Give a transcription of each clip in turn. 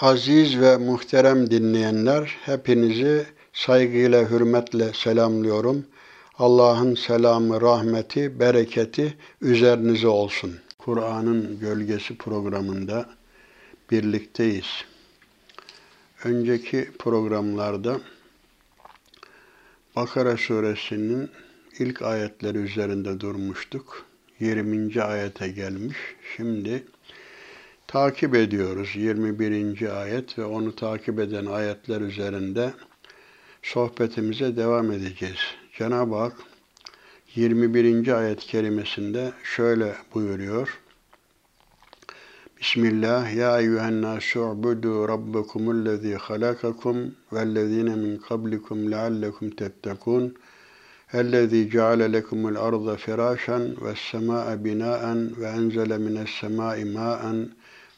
Aziz ve muhterem dinleyenler, hepinizi saygıyla, hürmetle selamlıyorum. Allah'ın selamı, rahmeti, bereketi üzerinize olsun. Kur'an'ın Gölgesi programında birlikteyiz. Önceki programlarda Bakara suresinin ilk ayetleri üzerinde durmuştuk. 20. ayete gelmiş. Şimdi takip ediyoruz 21. ayet ve onu takip eden ayetler üzerinde sohbetimize devam edeceğiz. Cenab-ı Hak 21. ayet kerimesinde şöyle buyuruyor. Bismillah ya eyyühen nasu ubudu rabbekumullezî halakakum vellezîne min kablikum leallekum tettekûn اَلَّذ۪ي جَعَلَ لَكُمُ الْأَرْضَ فِرَاشًا وَالسَّمَاءَ بِنَاءً وَاَنْزَلَ مِنَ السَّمَاءِ مَاءً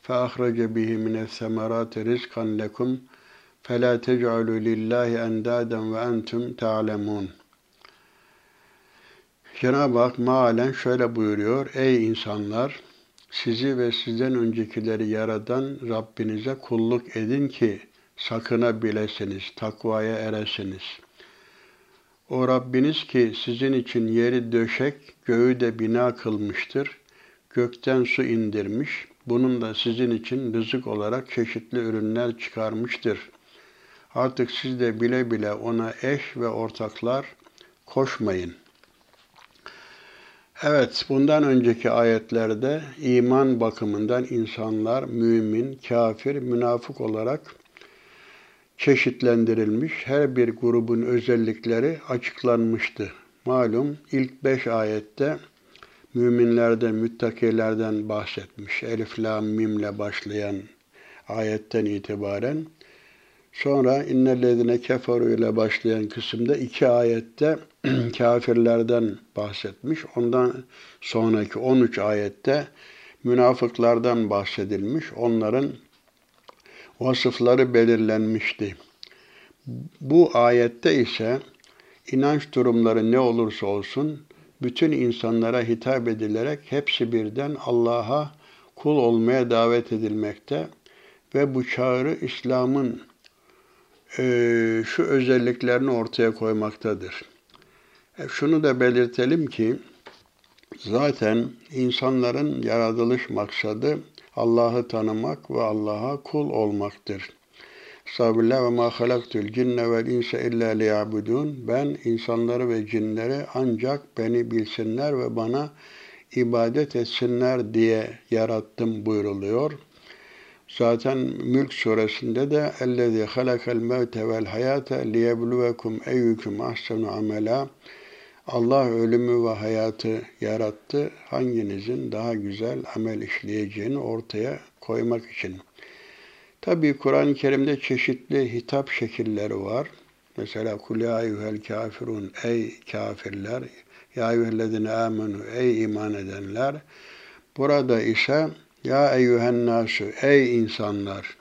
فَأَخْرَجَ بِهِ مِنَ الثَّمَرَاتِ رِزْقًا لَكُمْ فَلَا تَجْعَلُوا لِلّٰهِ اَنْدَادًا وَاَنْتُمْ تَعْلَمُونَ Cenab-ı Hak mealen şöyle buyuruyor. Ey insanlar! Sizi ve sizden öncekileri yaradan Rabbinize kulluk edin ki sakınabilesiniz, takvaya eresiniz. O Rabbiniz ki sizin için yeri döşek, göğü de bina kılmıştır. Gökten su indirmiş, bunun da sizin için rızık olarak çeşitli ürünler çıkarmıştır. Artık siz de bile bile ona eş ve ortaklar koşmayın. Evet, bundan önceki ayetlerde iman bakımından insanlar mümin, kafir, münafık olarak çeşitlendirilmiş, her bir grubun özellikleri açıklanmıştı. Malum ilk beş ayette müminlerden, müttakilerden bahsetmiş. Elif, lam, mimle başlayan ayetten itibaren. Sonra innellezine keferu ile başlayan kısımda iki ayette kafirlerden bahsetmiş. Ondan sonraki 13 ayette münafıklardan bahsedilmiş. Onların vasıfları belirlenmişti. Bu ayette ise inanç durumları ne olursa olsun bütün insanlara hitap edilerek hepsi birden Allah'a kul olmaya davet edilmekte ve bu çağrı İslam'ın e, şu özelliklerini ortaya koymaktadır. E, şunu da belirtelim ki zaten insanların yaratılış maksadı Allah'ı tanımak ve Allah'a kul olmaktır. Estağfirullah ve ma halaktul cinne vel inse illa liyabudun. Ben insanları ve cinleri ancak beni bilsinler ve bana ibadet etsinler diye yarattım buyuruluyor. Zaten Mülk suresinde de ellezî halakal mevte vel hayate liyebluvekum eyyüküm ahsenu amela Allah ölümü ve hayatı yarattı. Hanginizin daha güzel amel işleyeceğini ortaya koymak için.'' Tabi Kur'an-ı Kerim'de çeşitli hitap şekilleri var. Mesela kul ya eyyuhel kafirun ey kafirler ya eyyühellezine amenu ey iman edenler. Burada ise ya eyyühen nasu ey insanlar.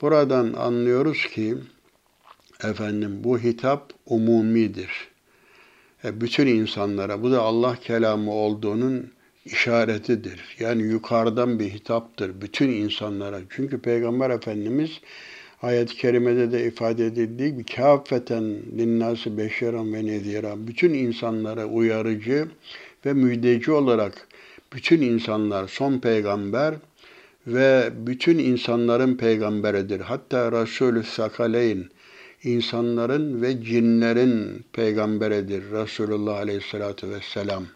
Buradan anlıyoruz ki efendim bu hitap umumidir. E, bütün insanlara, bu da Allah kelamı olduğunun işaretidir. Yani yukarıdan bir hitaptır bütün insanlara. Çünkü Peygamber Efendimiz ayet-i kerimede de ifade edildiği gibi kâfeten linnâsi beşeran ve nediran bütün insanlara uyarıcı ve müjdeci olarak bütün insanlar son peygamber ve bütün insanların peygamberidir. Hatta Resulü Sakaleyn insanların ve cinlerin peygamberidir Resulullah Aleyhisselatü Vesselam.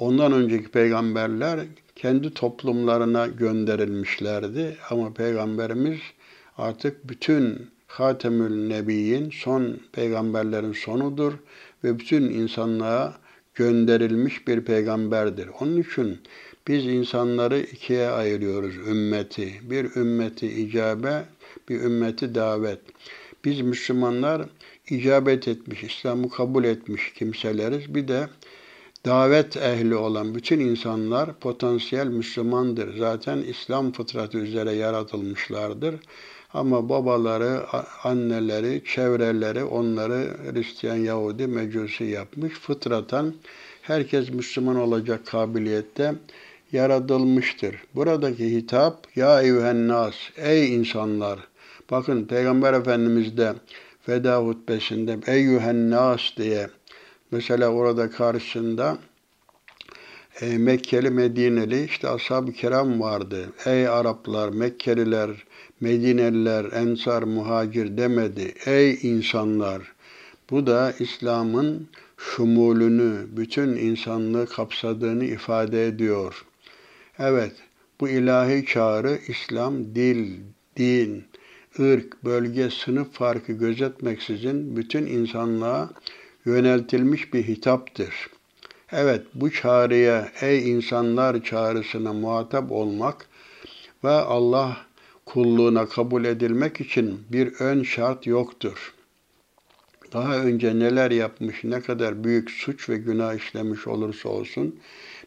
Ondan önceki peygamberler kendi toplumlarına gönderilmişlerdi ama peygamberimiz artık bütün Hatemül Nebiyin son peygamberlerin sonudur ve bütün insanlığa gönderilmiş bir peygamberdir. Onun için biz insanları ikiye ayırıyoruz ümmeti. Bir ümmeti icabe, bir ümmeti davet. Biz Müslümanlar icabet etmiş, İslam'ı kabul etmiş kimseleriz. Bir de davet ehli olan bütün insanlar potansiyel Müslümandır. Zaten İslam fıtratı üzere yaratılmışlardır. Ama babaları, anneleri, çevreleri onları Hristiyan, Yahudi, Mecusi yapmış. Fıtraten herkes Müslüman olacak kabiliyette yaratılmıştır. Buradaki hitap ya eyyühennas ey insanlar. Bakın Peygamber Efendimiz de veda hutbesinde eyyühennas diye mesela orada karşısında e, Mekkeli, Medineli işte ashab-ı kiram vardı. Ey Araplar, Mekkeliler, Medineliler, Ensar, Muhacir demedi. Ey insanlar! Bu da İslam'ın şumulünü, bütün insanlığı kapsadığını ifade ediyor. Evet, bu ilahi çağrı İslam dil, din, ırk, bölge, sınıf farkı gözetmeksizin bütün insanlığa yöneltilmiş bir hitaptır. Evet, bu çağrıya, ey insanlar çağrısına muhatap olmak ve Allah kulluğuna kabul edilmek için bir ön şart yoktur. Daha önce neler yapmış, ne kadar büyük suç ve günah işlemiş olursa olsun,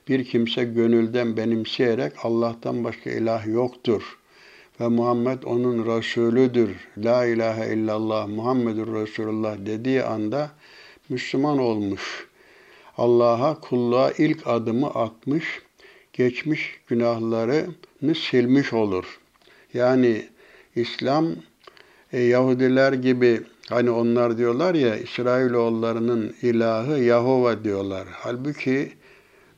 bir kimse gönülden benimseyerek Allah'tan başka ilah yoktur ve Muhammed onun Resulüdür. La ilahe illallah Muhammedur Resulullah dediği anda Müslüman olmuş. Allah'a kulluğa ilk adımı atmış, geçmiş günahlarını silmiş olur. Yani İslam e, Yahudiler gibi hani onlar diyorlar ya İsrailoğullarının ilahı Yahova diyorlar. Halbuki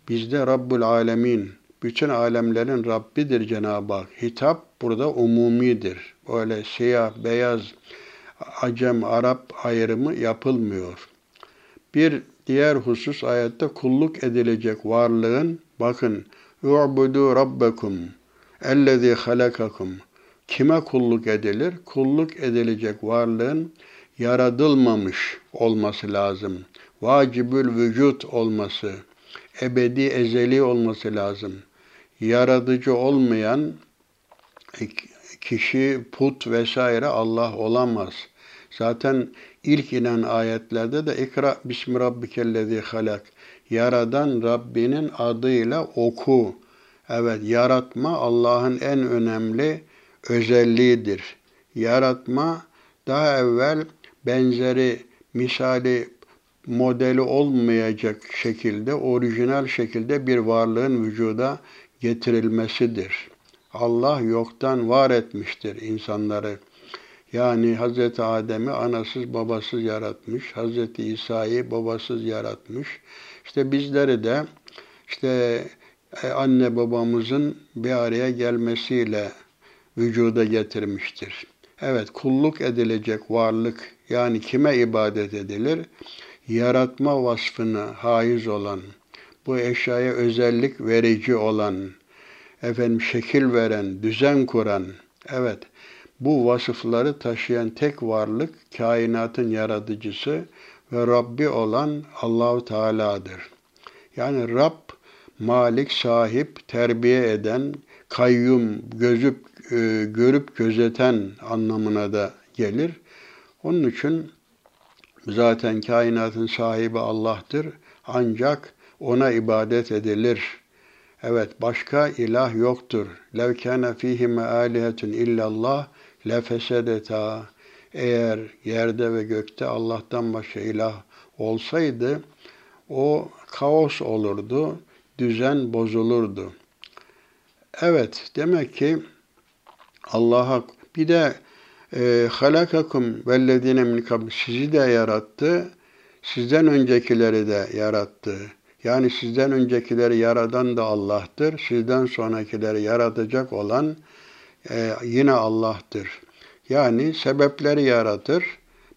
bizde Rabbul Alemin, bütün alemlerin Rabbidir Cenab-ı Hak. Hitap burada umumidir. Öyle siyah, beyaz, acem, Arap ayrımı yapılmıyor. Bir diğer husus ayette kulluk edilecek varlığın bakın U'budu rabbekum ellezî halakakum Kime kulluk edilir? Kulluk edilecek varlığın yaratılmamış olması lazım. Vacibül vücut olması, ebedi ezeli olması lazım. Yaratıcı olmayan kişi, put vesaire Allah olamaz. Zaten ilk inen ayetlerde de ikra bismi rabbikellezi halak. Yaradan Rabbinin adıyla oku. Evet, yaratma Allah'ın en önemli özelliğidir. Yaratma daha evvel benzeri, misali, modeli olmayacak şekilde, orijinal şekilde bir varlığın vücuda getirilmesidir. Allah yoktan var etmiştir insanları. Yani Hz. Adem'i anasız babasız yaratmış, Hz. İsa'yı babasız yaratmış. İşte bizleri de işte e, anne babamızın bir araya gelmesiyle vücuda getirmiştir. Evet kulluk edilecek varlık yani kime ibadet edilir? Yaratma vasfını haiz olan, bu eşyaya özellik verici olan, efendim şekil veren, düzen kuran, evet bu vasıfları taşıyan tek varlık kainatın yaratıcısı ve Rabbi olan Allahu Teala'dır. Yani Rab malik, sahip, terbiye eden, kayyum, gözüp, e, görüp gözeten anlamına da gelir. Onun için zaten kainatın sahibi Allah'tır. Ancak ona ibadet edilir. Evet başka ilah yoktur. Lev kana fihi mealihetun illallah lefesedeta eğer yerde ve gökte Allah'tan başka ilah olsaydı o kaos olurdu, düzen bozulurdu. Evet, demek ki Allah'a bir de e, halakakum vellezine min sizi de yarattı. Sizden öncekileri de yarattı. Yani sizden öncekileri yaradan da Allah'tır. Sizden sonrakileri yaratacak olan e, yine Allah'tır. Yani sebepleri yaratır,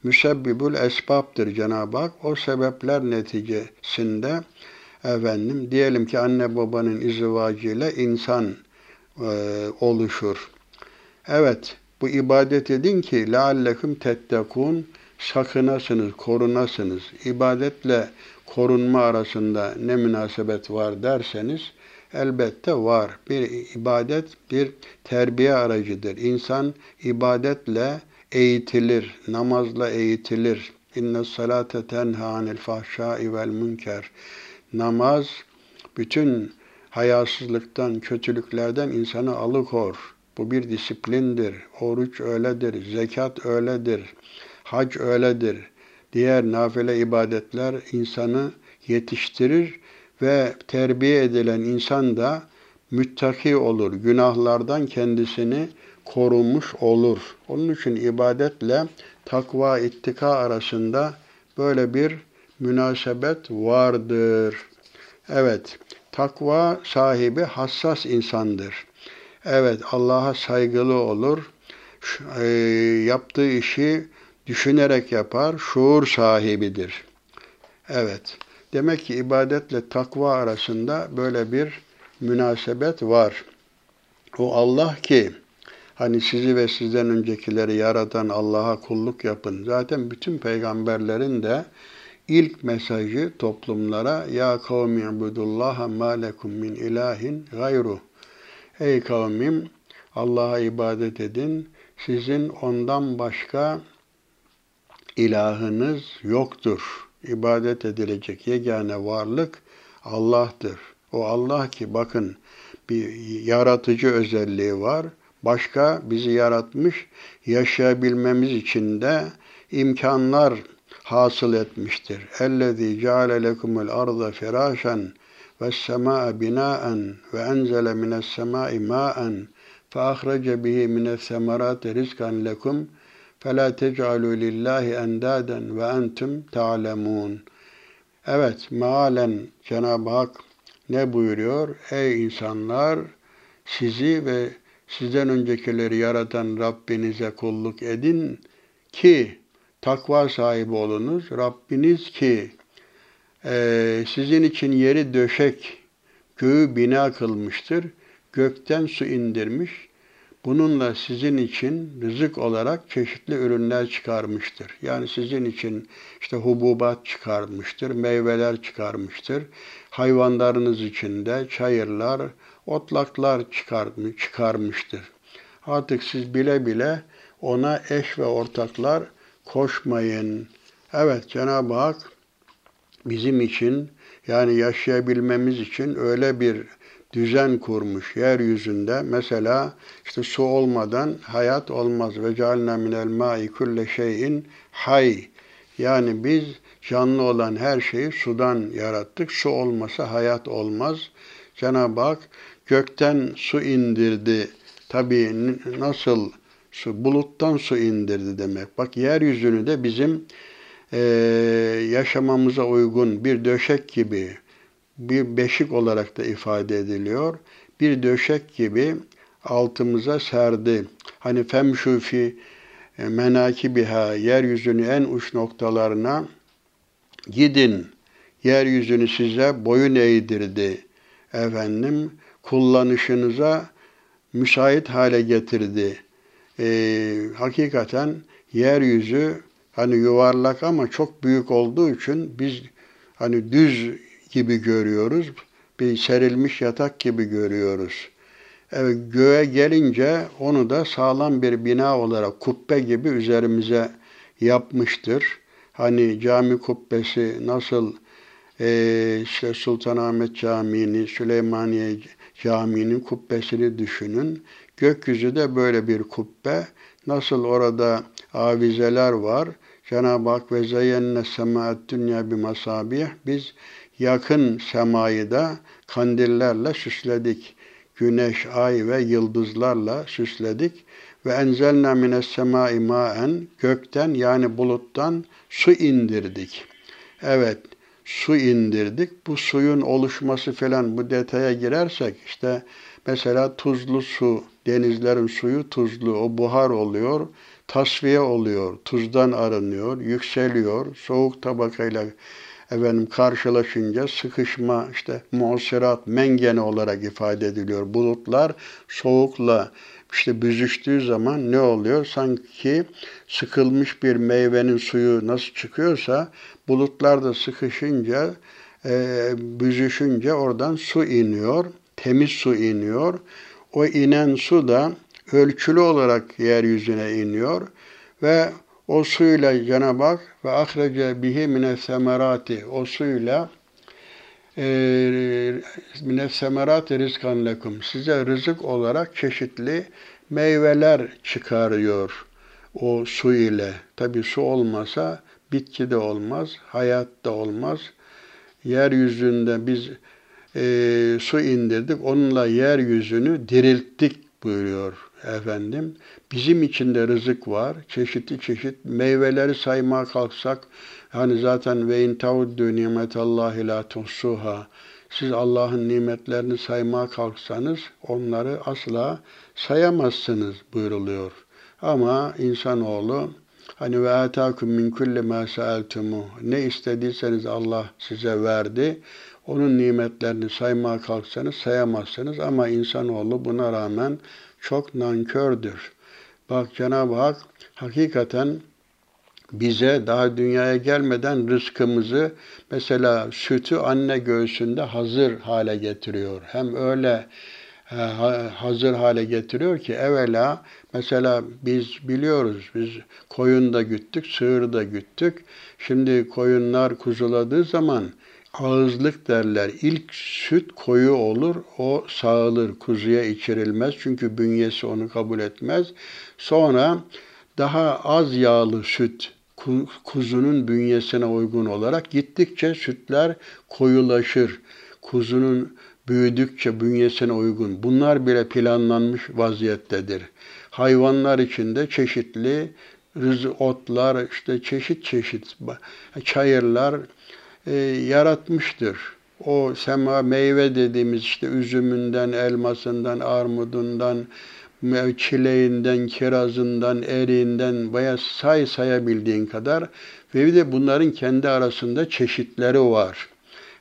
müsebbibül esbabdır Cenab-ı Hak. O sebepler neticesinde efendim diyelim ki anne babanın izivacıyla insan e, oluşur. Evet, bu ibadet edin ki leallekum tettekun sakınasınız, korunasınız. İbadetle korunma arasında ne münasebet var derseniz elbette var. Bir ibadet bir terbiye aracıdır. İnsan ibadetle eğitilir, namazla eğitilir. İnne salate tenha anil fahşai vel münker. Namaz bütün hayasızlıktan, kötülüklerden insanı alıkor. Bu bir disiplindir. Oruç öyledir, zekat öyledir, hac öyledir. Diğer nafile ibadetler insanı yetiştirir ve terbiye edilen insan da müttaki olur. Günahlardan kendisini korumuş olur. Onun için ibadetle takva ittika arasında böyle bir münasebet vardır. Evet, takva sahibi hassas insandır. Evet, Allah'a saygılı olur. E, yaptığı işi düşünerek yapar, şuur sahibidir. Evet, demek ki ibadetle takva arasında böyle bir münasebet var. O Allah ki hani sizi ve sizden öncekileri yaratan Allah'a kulluk yapın. Zaten bütün peygamberlerin de ilk mesajı toplumlara ya kavmi ibudullaha ma lekum min ilahin gayru. Ey kavmim Allah'a ibadet edin. Sizin ondan başka ilahınız yoktur. İbadet edilecek yegane varlık Allah'tır. O Allah ki bakın bir yaratıcı özelliği var. Başka bizi yaratmış, yaşayabilmemiz için de imkanlar hasıl etmiştir. Ellezî ceale lekumul arda firâşen ve semâe binâen ve enzele mines semâi mâen fe ahrece bihi mines semerâti rizkan lekum فَلَا تَجْعَلُوا لِلّٰهِ اَنْدَادًا وَاَنْتُمْ تَعْلَمُونَ Evet, mealen Cenab-ı Hak ne buyuruyor? Ey insanlar, sizi ve sizden öncekileri yaratan Rabbinize kulluk edin ki takva sahibi olunuz. Rabbiniz ki e, sizin için yeri döşek, göğü bina kılmıştır. Gökten su indirmiş, Bununla sizin için rızık olarak çeşitli ürünler çıkarmıştır. Yani sizin için işte hububat çıkarmıştır, meyveler çıkarmıştır. Hayvanlarınız için de çayırlar, otlaklar çıkarmıştır. Artık siz bile bile ona eş ve ortaklar koşmayın. Evet Cenab-ı Hak bizim için yani yaşayabilmemiz için öyle bir düzen kurmuş yeryüzünde. Mesela işte su olmadan hayat olmaz. Ve cealna minel ma'i kulle şeyin hay. Yani biz canlı olan her şeyi sudan yarattık. Su olmasa hayat olmaz. Cenab-ı Hak gökten su indirdi. Tabii nasıl su? Buluttan su indirdi demek. Bak yeryüzünü de bizim e, yaşamamıza uygun bir döşek gibi, bir beşik olarak da ifade ediliyor. Bir döşek gibi altımıza serdi. Hani femşufi e, menakibiha yeryüzünün en uç noktalarına gidin. Yeryüzünü size boyun eğdirdi. Efendim kullanışınıza müsait hale getirdi. Ee, hakikaten yeryüzü hani yuvarlak ama çok büyük olduğu için biz hani düz gibi görüyoruz. Bir serilmiş yatak gibi görüyoruz. Evet, göğe gelince onu da sağlam bir bina olarak kubbe gibi üzerimize yapmıştır. Hani cami kubbesi nasıl e, işte Sultanahmet Camii'ni, Süleymaniye Camii'nin kubbesini düşünün. Gökyüzü de böyle bir kubbe. Nasıl orada avizeler var. Cenab-ı Hak ve zeyyenne semaat dünya bir masabih. Biz yakın semayı da kandillerle süsledik. Güneş, ay ve yıldızlarla süsledik. Ve enzelna mines semai maen gökten yani buluttan su indirdik. Evet, su indirdik. Bu suyun oluşması falan bu detaya girersek işte mesela tuzlu su, denizlerin suyu tuzlu, o buhar oluyor, tasfiye oluyor, tuzdan arınıyor, yükseliyor, soğuk tabakayla efendim karşılaşınca sıkışma işte muasirat mengene olarak ifade ediliyor. Bulutlar soğukla işte büzüştüğü zaman ne oluyor? Sanki sıkılmış bir meyvenin suyu nasıl çıkıyorsa bulutlar da sıkışınca e, büzüşünce oradan su iniyor. Temiz su iniyor. O inen su da ölçülü olarak yeryüzüne iniyor ve o suyla Cenab-ı Hak ve ahrece bihi mine semerati o suyla e, mine semerati rizkan lekum size rızık olarak çeşitli meyveler çıkarıyor o su ile. Tabi su olmasa bitki de olmaz, hayat da olmaz. Yeryüzünde biz e, su indirdik. Onunla yeryüzünü dirilttik buyuruyor efendim. Bizim içinde rızık var. Çeşitli çeşit meyveleri saymaya kalksak hani zaten ve in tavuddu nimetallahi la tuhsuha siz Allah'ın nimetlerini saymaya kalksanız onları asla sayamazsınız buyuruluyor. Ama insanoğlu hani ve atakum min kulli ma sa'altumu ne istediyseniz Allah size verdi. Onun nimetlerini saymaya kalksanız sayamazsınız ama insanoğlu buna rağmen çok nankördür. Bak Cenab-ı Hak hakikaten bize daha dünyaya gelmeden rızkımızı mesela sütü anne göğsünde hazır hale getiriyor. Hem öyle e, hazır hale getiriyor ki evvela mesela biz biliyoruz biz koyun da güttük, sığır da güttük. Şimdi koyunlar kuzuladığı zaman ağızlık derler. İlk süt koyu olur, o sağılır, kuzuya içirilmez. Çünkü bünyesi onu kabul etmez. Sonra daha az yağlı süt kuzunun bünyesine uygun olarak gittikçe sütler koyulaşır. Kuzunun büyüdükçe bünyesine uygun. Bunlar bile planlanmış vaziyettedir. Hayvanlar içinde çeşitli rız otlar, işte çeşit çeşit çayırlar e, yaratmıştır. O sema meyve dediğimiz işte üzümünden, elmasından, armudundan, çileğinden, kirazından, eriğinden veya say sayabildiğin kadar ve bir de bunların kendi arasında çeşitleri var.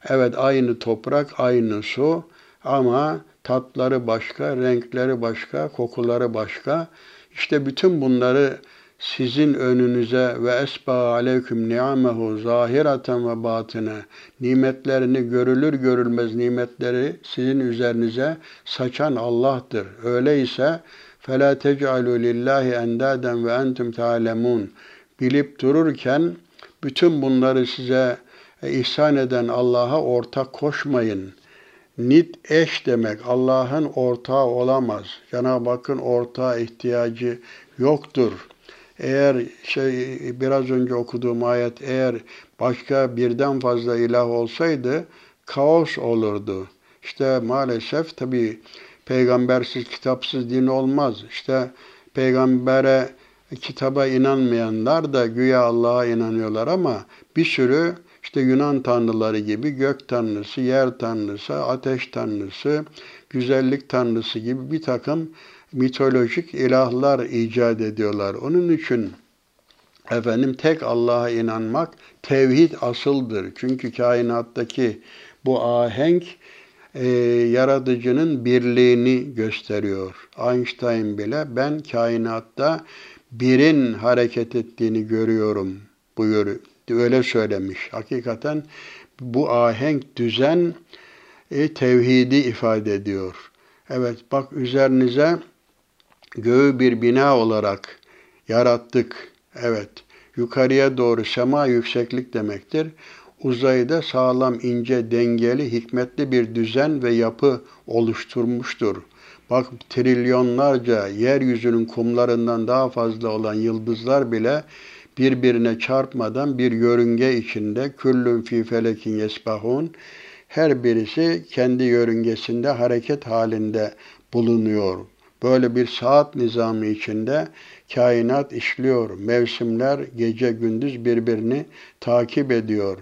Evet aynı toprak, aynı su ama tatları başka, renkleri başka, kokuları başka. İşte bütün bunları sizin önünüze ve esba aleyküm ni'amehu zahiraten ve batine nimetlerini görülür görülmez nimetleri sizin üzerinize saçan Allah'tır. Öyleyse fela tec'alu lillahi endaden ve entum ta'lemun bilip dururken bütün bunları size e, ihsan eden Allah'a ortak koşmayın.'' Nit eş demek Allah'ın ortağı olamaz. Cenab-ı Hakk'ın ortağı ihtiyacı yoktur. Eğer şey biraz önce okuduğum ayet eğer başka birden fazla ilah olsaydı kaos olurdu. İşte maalesef tabi peygambersiz kitapsız din olmaz. İşte peygambere kitaba inanmayanlar da güya Allah'a inanıyorlar ama bir sürü işte Yunan tanrıları gibi gök tanrısı, yer tanrısı, ateş tanrısı, güzellik tanrısı gibi bir takım mitolojik ilahlar icat ediyorlar. Onun için efendim tek Allah'a inanmak tevhid asıldır. Çünkü kainattaki bu ahenk e, yaratıcının birliğini gösteriyor. Einstein bile ben kainatta birin hareket ettiğini görüyorum buyur. Öyle söylemiş. Hakikaten bu ahenk düzen e, tevhidi ifade ediyor. Evet bak üzerinize göğü bir bina olarak yarattık. Evet, yukarıya doğru sema yükseklik demektir. Uzayda sağlam, ince, dengeli, hikmetli bir düzen ve yapı oluşturmuştur. Bak trilyonlarca yeryüzünün kumlarından daha fazla olan yıldızlar bile birbirine çarpmadan bir yörünge içinde küllün fi felekin yesbahun her birisi kendi yörüngesinde hareket halinde bulunuyor. Böyle bir saat nizamı içinde kainat işliyor. Mevsimler gece gündüz birbirini takip ediyor.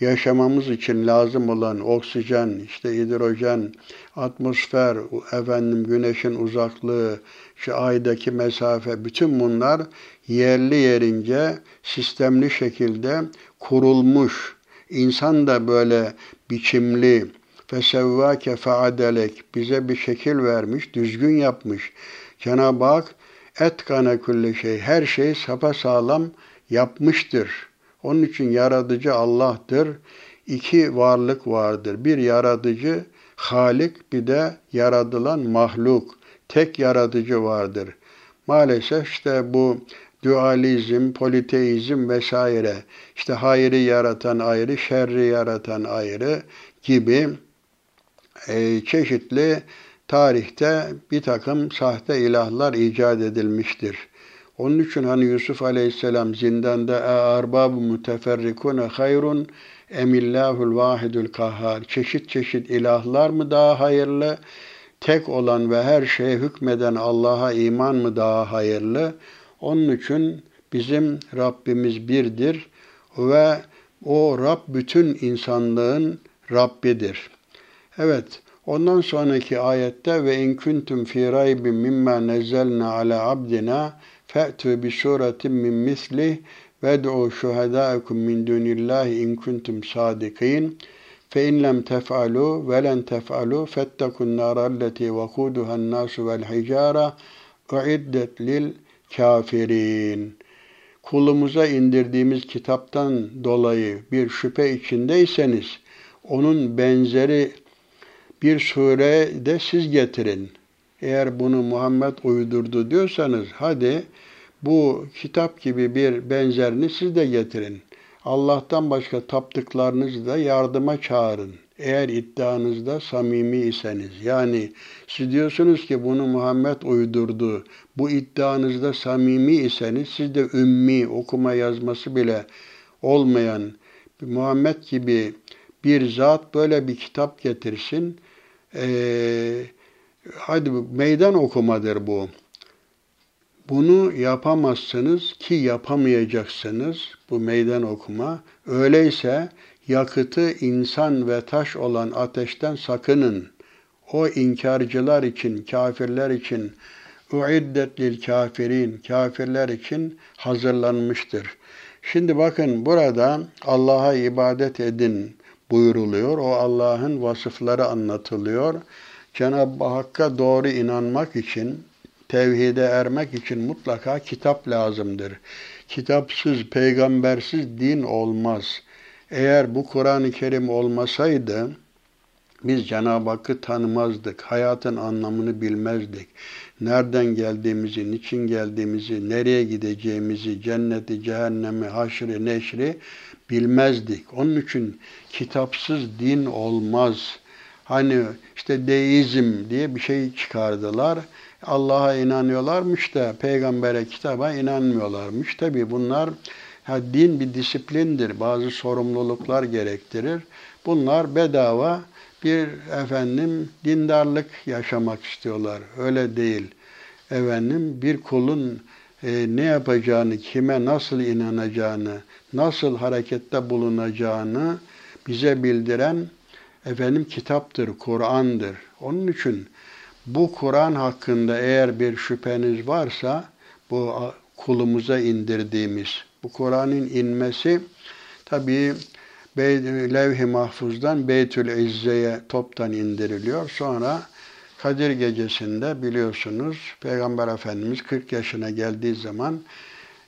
Yaşamamız için lazım olan oksijen, işte hidrojen, atmosfer, efendim güneşin uzaklığı, şu aydaki mesafe, bütün bunlar yerli yerince sistemli şekilde kurulmuş. İnsan da böyle biçimli, fesevvâke feadelek bize bir şekil vermiş, düzgün yapmış. Cenab-ı Hak etkane külli şey, her şey sapa sağlam yapmıştır. Onun için yaratıcı Allah'tır. İki varlık vardır. Bir yaratıcı Halik, bir de yaratılan mahluk. Tek yaratıcı vardır. Maalesef işte bu dualizm, politeizm vesaire, işte hayrı yaratan ayrı, şerri yaratan ayrı gibi e, çeşitli tarihte bir takım sahte ilahlar icat edilmiştir. Onun için hani Yusuf Aleyhisselam zindanda e arbabu muteferrikune hayrun emillahul vahidul kahhar. Çeşit çeşit ilahlar mı daha hayırlı? Tek olan ve her şeye hükmeden Allah'a iman mı daha hayırlı? Onun için bizim Rabbimiz birdir ve o Rab bütün insanlığın Rabbidir. Evet, ondan sonraki ayette ve in kuntum fi raybin mimma nezzelna ala abdina fe'tu bi suratin min mislih ved'u şuhadâekum min dunillahi in kuntum sadikin fe in lem tef'alu ve len tef'alu fettekun naralleti vakuduhan nasu vel hicara uiddet lil kafirin. Kulumuza indirdiğimiz kitaptan dolayı bir şüphe içindeyseniz onun benzeri bir sure de siz getirin. Eğer bunu Muhammed uydurdu diyorsanız hadi bu kitap gibi bir benzerini siz de getirin. Allah'tan başka taptıklarınızı da yardıma çağırın. Eğer iddianızda samimi iseniz. Yani siz diyorsunuz ki bunu Muhammed uydurdu. Bu iddianızda samimi iseniz siz de ümmi okuma yazması bile olmayan Muhammed gibi bir zat böyle bir kitap getirsin. Ee, hadi meydan okumadır bu. Bunu yapamazsınız ki yapamayacaksınız bu meydan okuma. Öyleyse yakıtı insan ve taş olan ateşten sakının. O inkarcılar için, kafirler için, uiddet lil kafirin, kafirler için hazırlanmıştır. Şimdi bakın burada Allah'a ibadet edin buyuruluyor. O Allah'ın vasıfları anlatılıyor. Cenab-ı Hakk'a doğru inanmak için tevhide ermek için mutlaka kitap lazımdır. Kitapsız, peygambersiz din olmaz. Eğer bu Kur'an-ı Kerim olmasaydı biz Cenab-ı Hakk'ı tanımazdık, hayatın anlamını bilmezdik. Nereden geldiğimizi, niçin geldiğimizi, nereye gideceğimizi, cenneti, cehennemi, haşri, neşri bilmezdik. Onun için kitapsız din olmaz. Hani işte deizm diye bir şey çıkardılar. Allah'a inanıyorlarmış da peygambere, kitaba inanmıyorlarmış. Tabi bunlar ha, din bir disiplindir. Bazı sorumluluklar gerektirir. Bunlar bedava bir efendim dindarlık yaşamak istiyorlar. Öyle değil. Efendim bir kulun e, ne yapacağını, kime nasıl inanacağını, nasıl harekette bulunacağını bize bildiren efendim kitaptır, Kur'an'dır. Onun için bu Kur'an hakkında eğer bir şüpheniz varsa bu kulumuza indirdiğimiz bu Kur'an'ın inmesi tabii levh-i mahfuzdan Beytül İzze'ye toptan indiriliyor. Sonra Kadir gecesinde biliyorsunuz Peygamber Efendimiz 40 yaşına geldiği zaman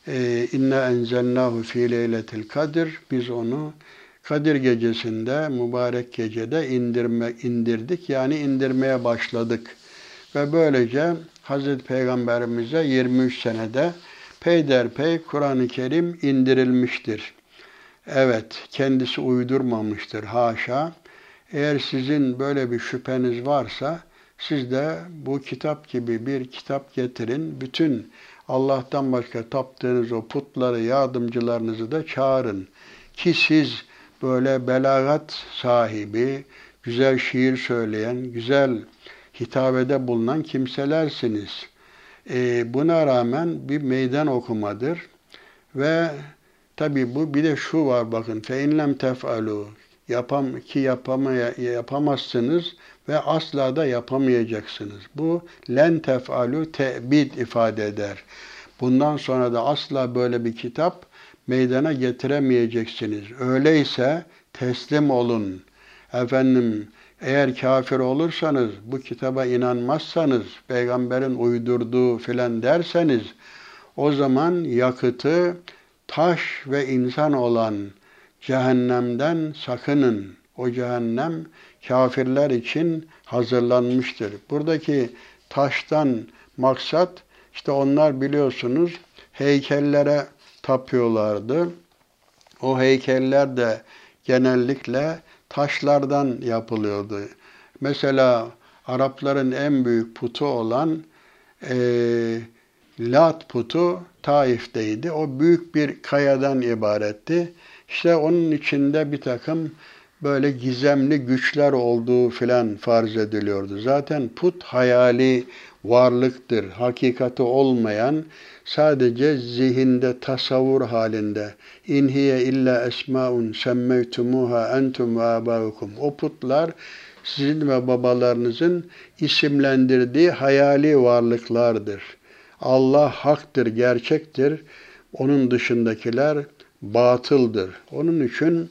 e, inne enzelnahu fi leyletil kadir biz onu Kadir gecesinde mübarek gecede indirme indirdik yani indirmeye başladık. Ve böylece Hazreti Peygamberimize 23 senede peyderpey Kur'an-ı Kerim indirilmiştir. Evet, kendisi uydurmamıştır haşa. Eğer sizin böyle bir şüpheniz varsa siz de bu kitap gibi bir kitap getirin. Bütün Allah'tan başka taptığınız o putları, yardımcılarınızı da çağırın. Ki siz böyle belagat sahibi, güzel şiir söyleyen, güzel hitabede bulunan kimselersiniz. E, buna rağmen bir meydan okumadır. Ve tabi bu bir de şu var bakın. Fe inlem tef'alu yapam ki yapamaya, yapamazsınız ve asla da yapamayacaksınız. Bu len tef'alu te'bid ifade eder. Bundan sonra da asla böyle bir kitap meydana getiremeyeceksiniz. Öyleyse teslim olun. Efendim eğer kafir olursanız, bu kitaba inanmazsanız, peygamberin uydurduğu filan derseniz, o zaman yakıtı taş ve insan olan cehennemden sakının. O cehennem kafirler için hazırlanmıştır. Buradaki taştan maksat, işte onlar biliyorsunuz heykellere tapıyorlardı. O heykeller de genellikle taşlardan yapılıyordu. Mesela Arapların en büyük putu olan e, Lat putu Taif'teydi. O büyük bir kayadan ibaretti. İşte onun içinde bir takım böyle gizemli güçler olduğu filan farz ediliyordu. Zaten put hayali varlıktır. Hakikati olmayan sadece zihinde tasavvur halinde inhiye illa esmaun semmeytumuha entum ve abaukum. O putlar sizin ve babalarınızın isimlendirdiği hayali varlıklardır. Allah haktır, gerçektir. Onun dışındakiler batıldır. Onun için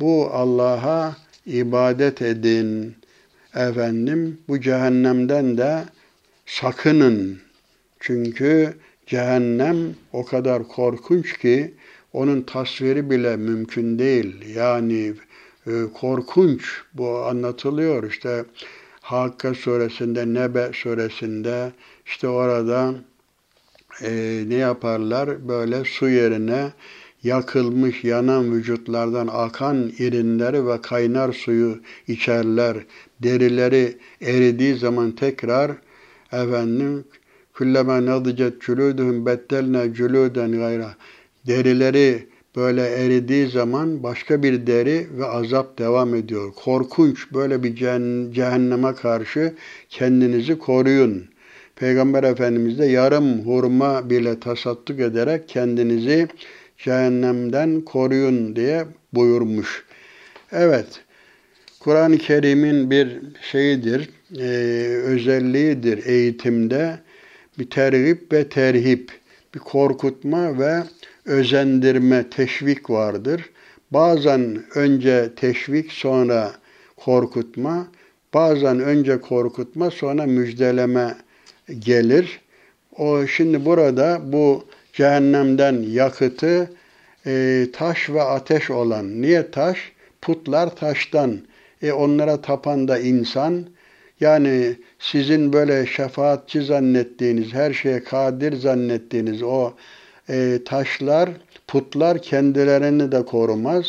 bu Allah'a ibadet edin. Efendim bu cehennemden de sakının. Çünkü cehennem o kadar korkunç ki onun tasviri bile mümkün değil. Yani e, korkunç bu anlatılıyor işte Hakka suresinde, Nebe suresinde işte orada e, ne yaparlar? Böyle su yerine yakılmış, yanan vücutlardan akan irinleri ve kaynar suyu içerler. Derileri eridiği zaman tekrar efendim kullama nadicet culuduhum beddelne culuden gayra derileri böyle eridiği zaman başka bir deri ve azap devam ediyor. Korkunç böyle bir cehenneme karşı kendinizi koruyun. Peygamber Efendimiz de yarım hurma bile tasadduk ederek kendinizi cehennemden koruyun diye buyurmuş. Evet, Kur'an-ı Kerim'in bir şeyidir, e, özelliğidir eğitimde bir tergip ve terhip, bir korkutma ve özendirme, teşvik vardır. Bazen önce teşvik sonra korkutma, bazen önce korkutma sonra müjdeleme gelir. O şimdi burada bu cehennemden yakıtı e, taş ve ateş olan. Niye taş? Putlar taştan. E onlara tapan da insan. Yani sizin böyle şefaatçi zannettiğiniz, her şeye kadir zannettiğiniz o e, taşlar, putlar kendilerini de korumaz.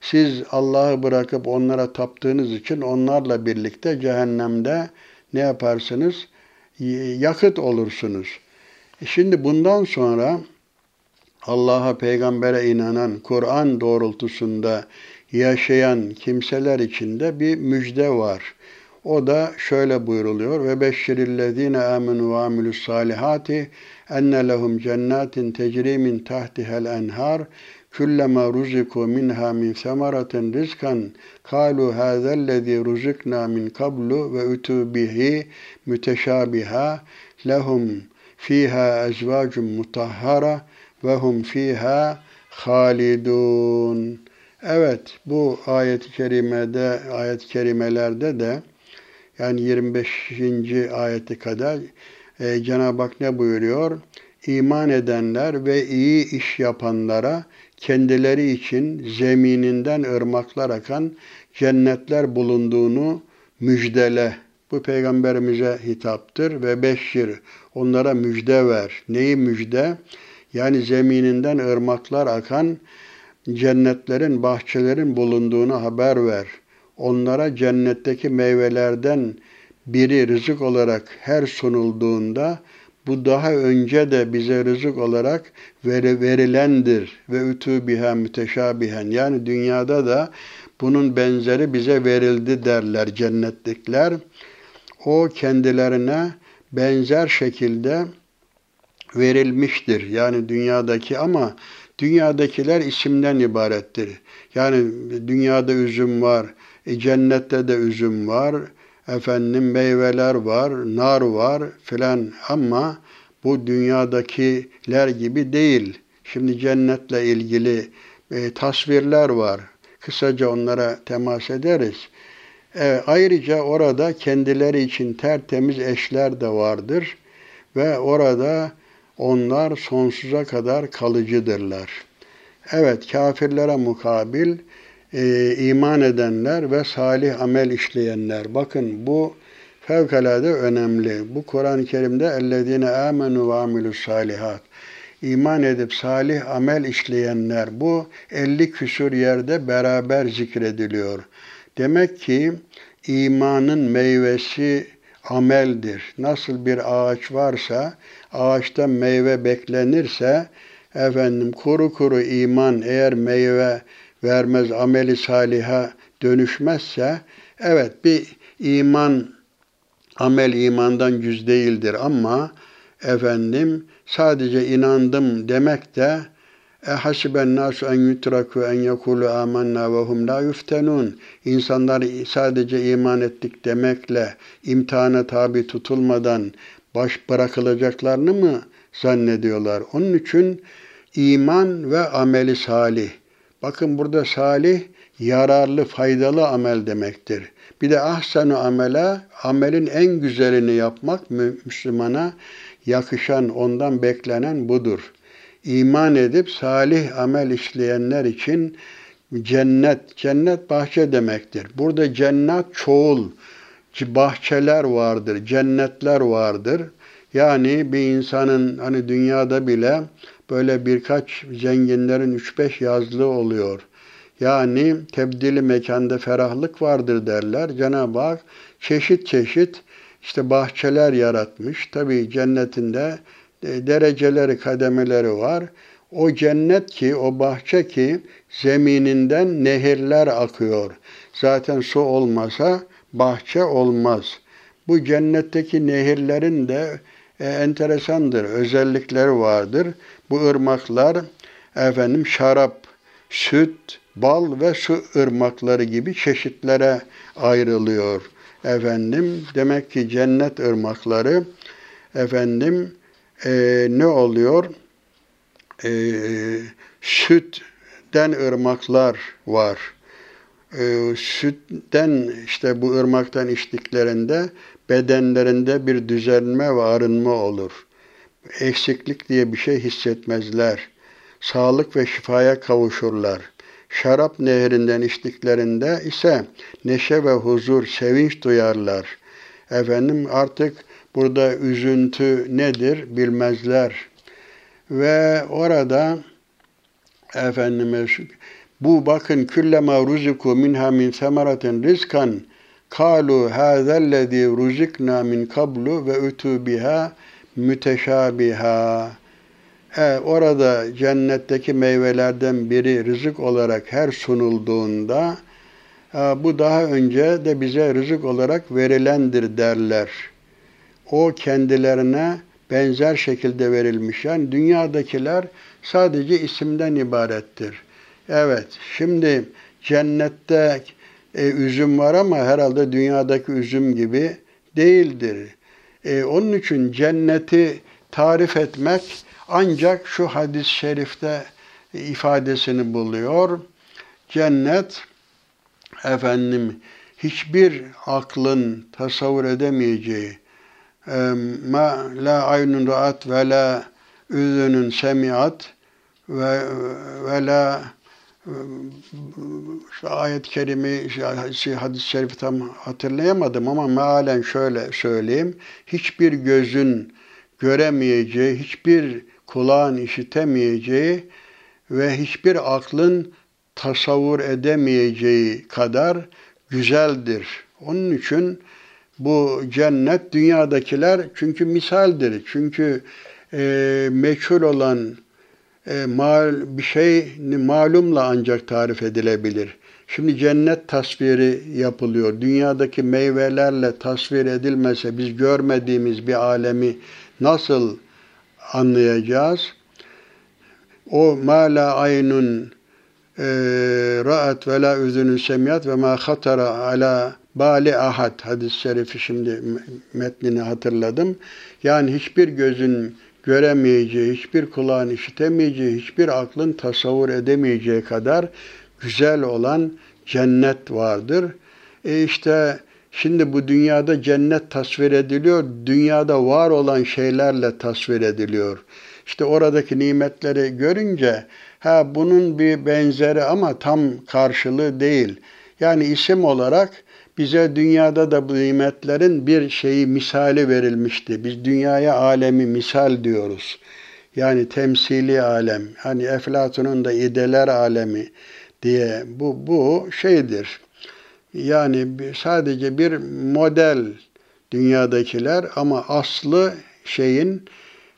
Siz Allah'ı bırakıp onlara taptığınız için onlarla birlikte cehennemde ne yaparsınız? Yakıt olursunuz. E şimdi bundan sonra Allah'a, peygambere inanan, Kur'an doğrultusunda yaşayan kimseler içinde bir müjde var. O da şöyle buyruluyor. Ve beşşirillezine amenu ve amilus salihati enne lehum cennetin tecri min tahtihel enhar ruziku minha min semaratin rizkan kalu hazellezi ruzikna min kablu ve utu bihi müteşabiha lehum fiha ezvacun mutahhara ve hum fiha halidun. Evet bu ayet-i kerimede ayet-i kerimelerde de yani 25. ayeti kadar e, Cenab-ı Hak ne buyuruyor? İman edenler ve iyi iş yapanlara kendileri için zemininden ırmaklar akan cennetler bulunduğunu müjdele. Bu peygamberimize hitaptır ve beşir. Onlara müjde ver. Neyi müjde? Yani zemininden ırmaklar akan cennetlerin, bahçelerin bulunduğunu haber ver. Onlara cennetteki meyvelerden biri rızık olarak her sunulduğunda bu daha önce de bize rızık olarak veri, verilendir ve ütü biha müteşabihen. Yani dünyada da bunun benzeri bize verildi derler cennetlikler. O kendilerine benzer şekilde verilmiştir. Yani dünyadaki ama dünyadakiler isimden ibarettir. Yani dünyada üzüm var, e, cennette de üzüm var, efendim meyveler var, nar var filan ama bu dünyadakiler gibi değil. Şimdi cennetle ilgili e, tasvirler var. Kısaca onlara temas ederiz. E, ayrıca orada kendileri için tertemiz eşler de vardır ve orada onlar sonsuza kadar kalıcıdırlar. Evet, kafirlere mukabil e, iman edenler ve salih amel işleyenler. Bakın bu fevkalade önemli. Bu Kur'an-ı Kerim'de ellezine amenu ve salihat. İman edip salih amel işleyenler bu 50 küsur yerde beraber zikrediliyor. Demek ki imanın meyvesi ameldir. Nasıl bir ağaç varsa ağaçtan meyve beklenirse efendim kuru kuru iman eğer meyve vermez ameli saliha dönüşmezse evet bir iman amel imandan cüz değildir ama efendim sadece inandım demek de e hasiben nasu en yutraku en yekulu amanna ve hum la yuftenun. İnsanlar sadece iman ettik demekle imtihana tabi tutulmadan baş bırakılacaklarını mı zannediyorlar? Onun için iman ve ameli salih. Bakın burada salih yararlı, faydalı amel demektir. Bir de ahsenu amele, amelin en güzelini yapmak Müslümana yakışan, ondan beklenen budur. İman edip salih amel işleyenler için cennet, cennet bahçe demektir. Burada cennet çoğul, bahçeler vardır, cennetler vardır. Yani bir insanın hani dünyada bile böyle birkaç zenginlerin 3-5 yazlığı oluyor. Yani tebdili mekanda ferahlık vardır derler. Cenab-ı Hak çeşit çeşit işte bahçeler yaratmış. Tabi cennetinde e, dereceleri, kademeleri var. O cennet ki, o bahçe ki zemininden nehirler akıyor. Zaten su olmasa bahçe olmaz. Bu cennetteki nehirlerin de e, enteresandır, özellikleri vardır. Bu ırmaklar efendim şarap, süt, bal ve su ırmakları gibi çeşitlere ayrılıyor. Efendim demek ki cennet ırmakları efendim e, ne oluyor? E, sütten ırmaklar var. E, sütten işte bu ırmaktan içtiklerinde bedenlerinde bir düzenme ve arınma olur. Eksiklik diye bir şey hissetmezler. Sağlık ve şifaya kavuşurlar. Şarap nehrinden içtiklerinde ise neşe ve huzur, sevinç duyarlar. Efendim artık burada üzüntü nedir bilmezler. Ve orada efendime bu bakın küllema ruziku minha min semeratin rizkan kalu hâzellezî ruzikna min kablu ve ütü biha müteşabiha. E, orada cennetteki meyvelerden biri rızık olarak her sunulduğunda e, bu daha önce de bize rızık olarak verilendir derler. O kendilerine benzer şekilde verilmiş. Yani dünyadakiler sadece isimden ibarettir. Evet, şimdi cennette e, üzüm var ama herhalde dünyadaki üzüm gibi değildir. E, onun için cenneti tarif etmek ancak şu hadis-i şerifte ifadesini buluyor. Cennet efendim hiçbir aklın tasavvur edemeyeceği ma la aynun ra'at ve la üzünün semiat ve ve la şu ayet-i kerimi, hadis-i şerifi tam hatırlayamadım ama mealen şöyle söyleyeyim. Hiçbir gözün göremeyeceği, hiçbir kulağın işitemeyeceği ve hiçbir aklın tasavvur edemeyeceği kadar güzeldir. Onun için bu cennet dünyadakiler çünkü misaldir. Çünkü e, meçhul olan e, mal, bir şey malumla ancak tarif edilebilir. Şimdi cennet tasviri yapılıyor. Dünyadaki meyvelerle tasvir edilmese biz görmediğimiz bir alemi nasıl anlayacağız? O ma la aynun e, ra'at ve la üzünün semiyat ve ma hatara ala bali ahad hadis-i şerifi şimdi metnini hatırladım. Yani hiçbir gözün göremeyeceği, hiçbir kulağın işitemeyeceği, hiçbir aklın tasavvur edemeyeceği kadar güzel olan cennet vardır. E işte şimdi bu dünyada cennet tasvir ediliyor, dünyada var olan şeylerle tasvir ediliyor. İşte oradaki nimetleri görünce ha bunun bir benzeri ama tam karşılığı değil. Yani isim olarak bize dünyada da bu nimetlerin bir şeyi misali verilmişti. Biz dünyaya alemi misal diyoruz. Yani temsili alem. Hani Eflatun'un da ideler alemi diye bu bu şeydir. Yani sadece bir model dünyadakiler ama aslı şeyin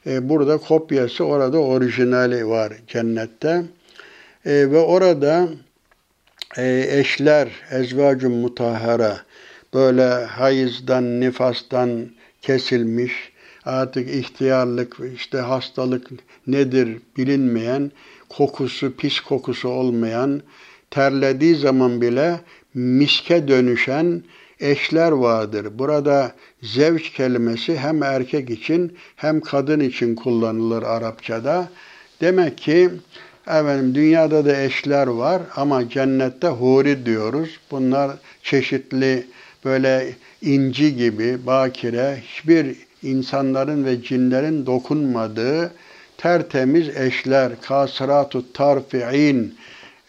E, burada kopyası, orada orijinali var cennette. E, ve orada eşler, ezvacun mutahhara, böyle hayızdan, nifastan kesilmiş, artık ihtiyarlık, işte hastalık nedir bilinmeyen, kokusu, pis kokusu olmayan, terlediği zaman bile miske dönüşen eşler vardır. Burada zevç kelimesi hem erkek için hem kadın için kullanılır Arapçada. Demek ki efendim dünyada da eşler var ama cennette huri diyoruz. Bunlar çeşitli böyle inci gibi bakire hiçbir insanların ve cinlerin dokunmadığı tertemiz eşler, kasratu tarfi'in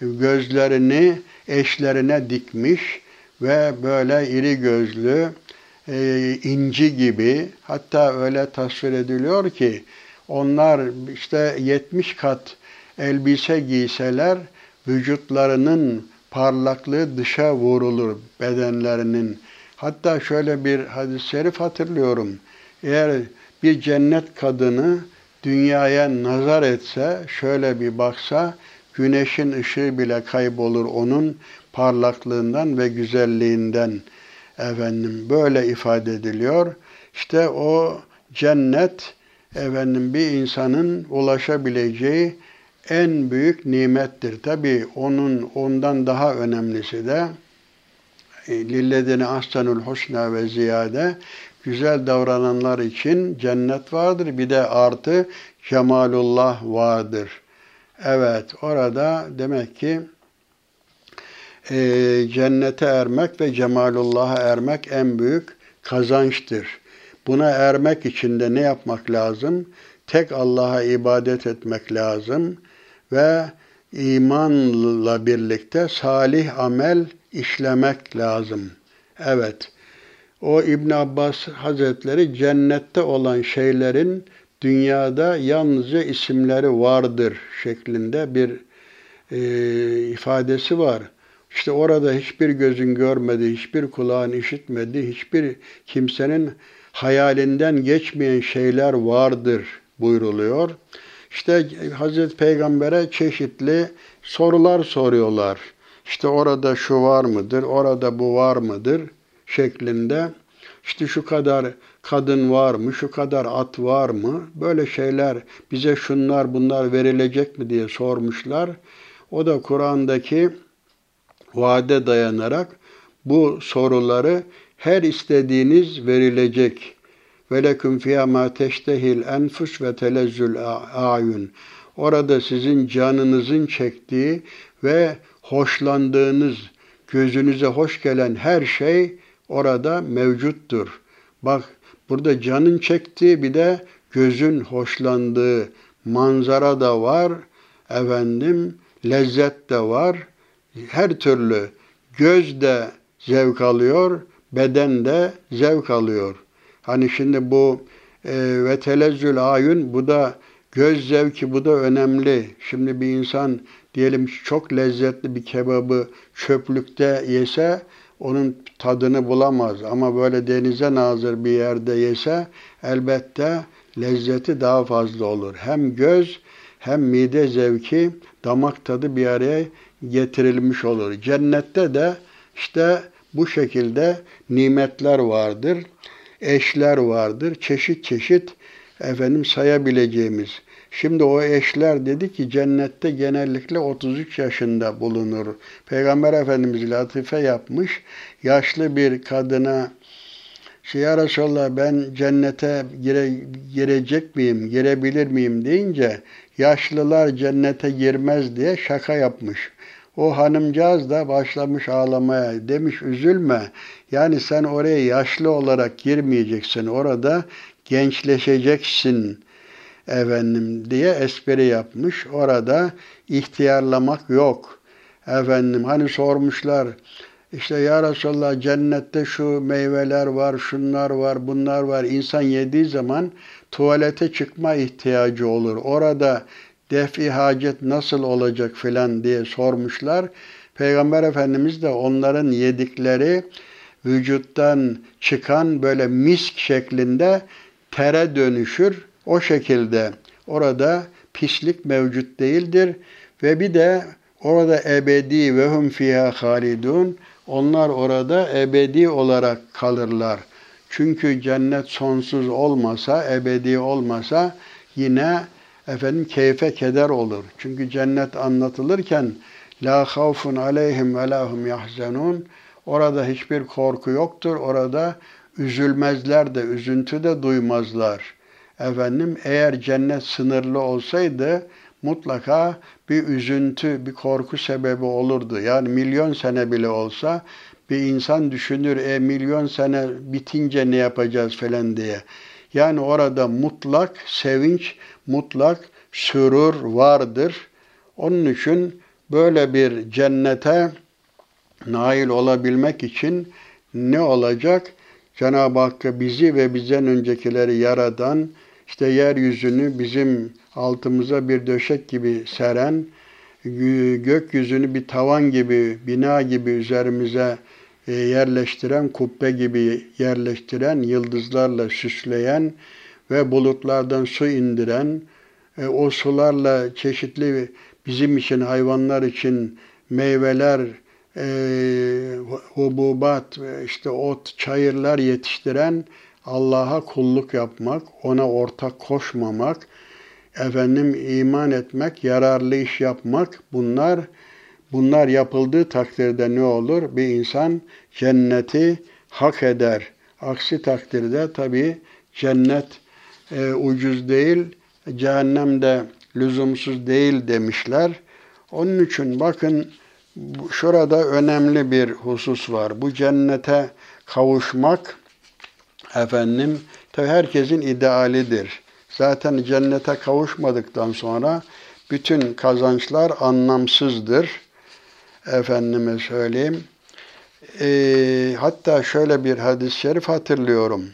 gözlerini eşlerine dikmiş ve böyle iri gözlü, e, inci gibi hatta öyle tasvir ediliyor ki onlar işte 70 kat elbise giyseler vücutlarının parlaklığı dışa vurulur bedenlerinin. Hatta şöyle bir hadis-i şerif hatırlıyorum. Eğer bir cennet kadını dünyaya nazar etse, şöyle bir baksa, güneşin ışığı bile kaybolur onun parlaklığından ve güzelliğinden. Efendim böyle ifade ediliyor. İşte o cennet efendim bir insanın ulaşabileceği en büyük nimettir. Tabi onun ondan daha önemlisi de e, lilledine ahsenul husna ve ziyade güzel davrananlar için cennet vardır. Bir de artı cemalullah vardır. Evet orada demek ki e, cennete ermek ve cemalullah'a ermek en büyük kazançtır. Buna ermek için de ne yapmak lazım? Tek Allah'a ibadet etmek lazım ve imanla birlikte salih amel işlemek lazım. Evet, o İbn Abbas Hazretleri cennette olan şeylerin dünyada yalnızca isimleri vardır şeklinde bir e, ifadesi var. İşte orada hiçbir gözün görmediği, hiçbir kulağın işitmediği, hiçbir kimsenin hayalinden geçmeyen şeyler vardır buyruluyor. İşte Hazreti Peygamber'e çeşitli sorular soruyorlar. İşte orada şu var mıdır, orada bu var mıdır şeklinde. İşte şu kadar kadın var mı, şu kadar at var mı? Böyle şeyler bize şunlar bunlar verilecek mi diye sormuşlar. O da Kur'an'daki vaade dayanarak bu soruları her istediğiniz verilecek. Ve leküm fiyâ mâ teştehil enfus ve telezzül a'yun. Orada sizin canınızın çektiği ve hoşlandığınız, gözünüze hoş gelen her şey orada mevcuttur. Bak burada canın çektiği bir de gözün hoşlandığı manzara da var. Efendim lezzet de var. Her türlü göz de zevk alıyor, beden de zevk alıyor. Hani şimdi bu e, ve telezzül ayun bu da göz zevki bu da önemli. Şimdi bir insan diyelim çok lezzetli bir kebabı çöplükte yese onun tadını bulamaz. Ama böyle denize nazır bir yerde yese elbette lezzeti daha fazla olur. Hem göz hem mide zevki, damak tadı bir araya getirilmiş olur. Cennette de işte bu şekilde nimetler vardır, eşler vardır, çeşit çeşit efendim sayabileceğimiz. Şimdi o eşler dedi ki cennette genellikle 33 yaşında bulunur. Peygamber Efendimiz latife yapmış. Yaşlı bir kadına şey ya Resulallah ben cennete gire, girecek miyim, girebilir miyim deyince yaşlılar cennete girmez diye şaka yapmış. O hanımcağız da başlamış ağlamaya. Demiş üzülme. Yani sen oraya yaşlı olarak girmeyeceksin. Orada gençleşeceksin efendim diye espri yapmış. Orada ihtiyarlamak yok. Efendim hani sormuşlar işte ya Resulallah cennette şu meyveler var, şunlar var, bunlar var. İnsan yediği zaman tuvalete çıkma ihtiyacı olur. Orada defi hacet nasıl olacak filan diye sormuşlar. Peygamber Efendimiz de onların yedikleri vücuttan çıkan böyle misk şeklinde tere dönüşür o şekilde orada pislik mevcut değildir ve bir de orada ebedi ve hum fiha halidun onlar orada ebedi olarak kalırlar. Çünkü cennet sonsuz olmasa, ebedi olmasa yine efendim keyfe keder olur. Çünkü cennet anlatılırken la havfun aleyhim ve lahum yahzenun orada hiçbir korku yoktur. Orada üzülmezler de, üzüntü de duymazlar. Efendim eğer cennet sınırlı olsaydı mutlaka bir üzüntü, bir korku sebebi olurdu. Yani milyon sene bile olsa bir insan düşünür, e milyon sene bitince ne yapacağız falan diye. Yani orada mutlak sevinç, mutlak sürur vardır. Onun için böyle bir cennete nail olabilmek için ne olacak? Cenab-ı Hakk'a bizi ve bizden öncekileri yaradan, işte yeryüzünü bizim altımıza bir döşek gibi seren, gökyüzünü bir tavan gibi, bina gibi üzerimize yerleştiren, kubbe gibi yerleştiren, yıldızlarla süsleyen ve bulutlardan su indiren, e, o sularla çeşitli bizim için, hayvanlar için meyveler, e, hububat, işte ot, çayırlar yetiştiren Allah'a kulluk yapmak, ona ortak koşmamak, efendim iman etmek, yararlı iş yapmak bunlar bunlar yapıldığı takdirde ne olur? Bir insan cenneti hak eder. Aksi takdirde tabi cennet e, ucuz değil, cehennem de lüzumsuz değil demişler. Onun için bakın şurada önemli bir husus var. Bu cennete kavuşmak efendim tabi herkesin idealidir. Zaten cennete kavuşmadıktan sonra bütün kazançlar anlamsızdır. Efendime söyleyeyim. E, hatta şöyle bir hadis-i şerif hatırlıyorum.